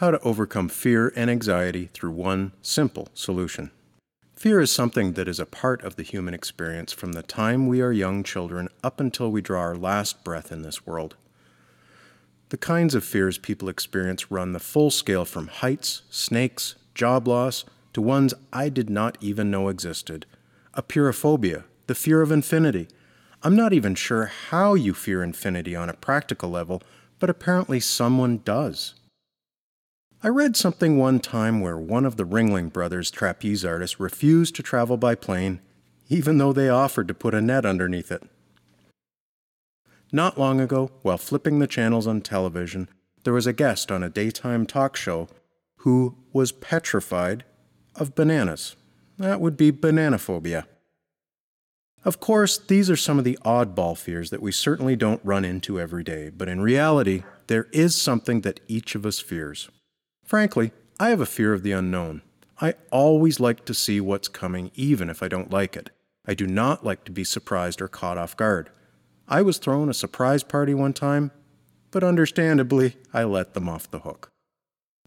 how to overcome fear and anxiety through one simple solution. Fear is something that is a part of the human experience from the time we are young children up until we draw our last breath in this world. The kinds of fears people experience run the full scale from heights, snakes, job loss, to ones I did not even know existed—a Apeirophobia, the fear of infinity. I'm not even sure how you fear infinity on a practical level, but apparently someone does. I read something one time where one of the Ringling Brothers trapeze artists refused to travel by plane, even though they offered to put a net underneath it. Not long ago, while flipping the channels on television, there was a guest on a daytime talk show who was petrified of bananas. That would be bananaphobia. Of course, these are some of the oddball fears that we certainly don't run into every day, but in reality, there is something that each of us fears. Frankly, I have a fear of the unknown. I always like to see what's coming, even if I don't like it. I do not like to be surprised or caught off guard. I was thrown a surprise party one time, but understandably, I let them off the hook.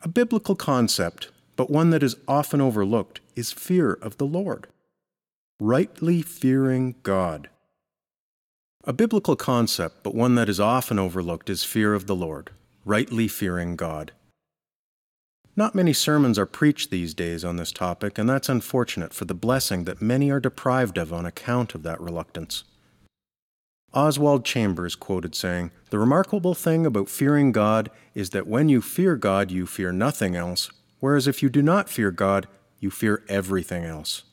A biblical concept, but one that is often overlooked, is fear of the Lord rightly fearing God. A biblical concept, but one that is often overlooked, is fear of the Lord, rightly fearing God. Not many sermons are preached these days on this topic, and that's unfortunate for the blessing that many are deprived of on account of that reluctance. Oswald Chambers quoted saying, The remarkable thing about fearing God is that when you fear God, you fear nothing else, whereas if you do not fear God, you fear everything else.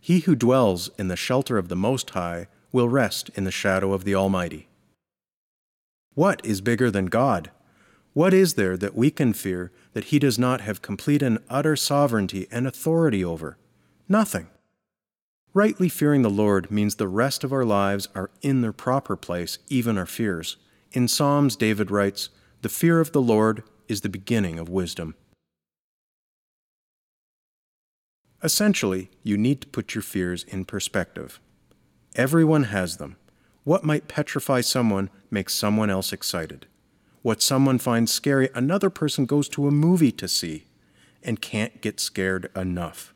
He who dwells in the shelter of the Most High will rest in the shadow of the Almighty. What is bigger than God? What is there that we can fear that He does not have complete and utter sovereignty and authority over? Nothing. Rightly fearing the Lord means the rest of our lives are in their proper place, even our fears. In Psalms, David writes, The fear of the Lord is the beginning of wisdom. Essentially, you need to put your fears in perspective. Everyone has them. What might petrify someone makes someone else excited. What someone finds scary, another person goes to a movie to see and can't get scared enough.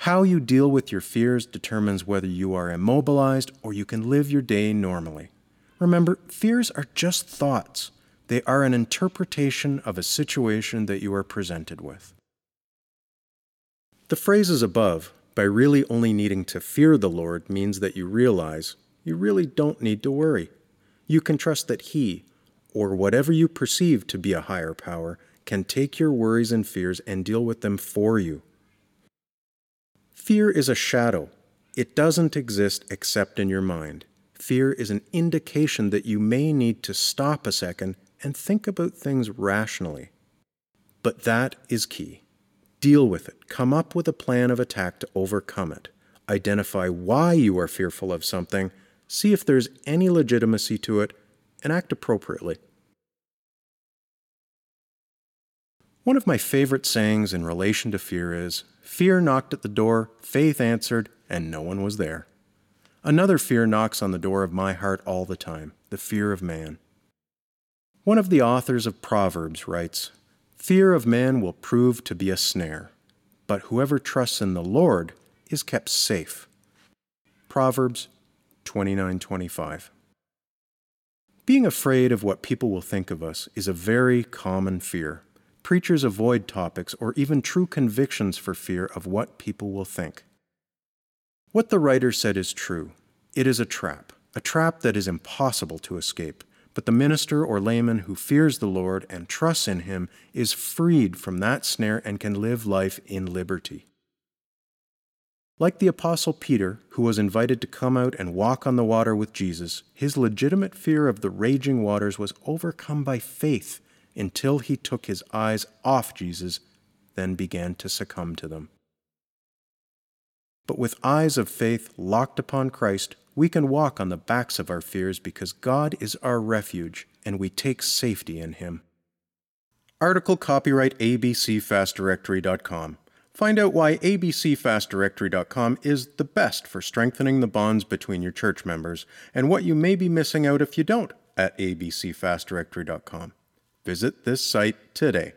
How you deal with your fears determines whether you are immobilized or you can live your day normally. Remember, fears are just thoughts, they are an interpretation of a situation that you are presented with. The phrases above, by really only needing to fear the Lord, means that you realize you really don't need to worry. You can trust that He, or whatever you perceive to be a higher power, can take your worries and fears and deal with them for you. Fear is a shadow. It doesn't exist except in your mind. Fear is an indication that you may need to stop a second and think about things rationally. But that is key. Deal with it. Come up with a plan of attack to overcome it. Identify why you are fearful of something, see if there's any legitimacy to it, and act appropriately. One of my favorite sayings in relation to fear is Fear knocked at the door, faith answered, and no one was there. Another fear knocks on the door of my heart all the time the fear of man. One of the authors of Proverbs writes Fear of man will prove to be a snare, but whoever trusts in the Lord is kept safe. Proverbs 29:25. Being afraid of what people will think of us is a very common fear. Preachers avoid topics or even true convictions for fear of what people will think. What the writer said is true. It is a trap, a trap that is impossible to escape. But the minister or layman who fears the Lord and trusts in him is freed from that snare and can live life in liberty. Like the Apostle Peter, who was invited to come out and walk on the water with Jesus, his legitimate fear of the raging waters was overcome by faith until he took his eyes off Jesus, then began to succumb to them. But with eyes of faith locked upon Christ, we can walk on the backs of our fears because God is our refuge and we take safety in Him. Article copyright abcfastdirectory.com. Find out why abcfastdirectory.com is the best for strengthening the bonds between your church members and what you may be missing out if you don't at abcfastdirectory.com. Visit this site today.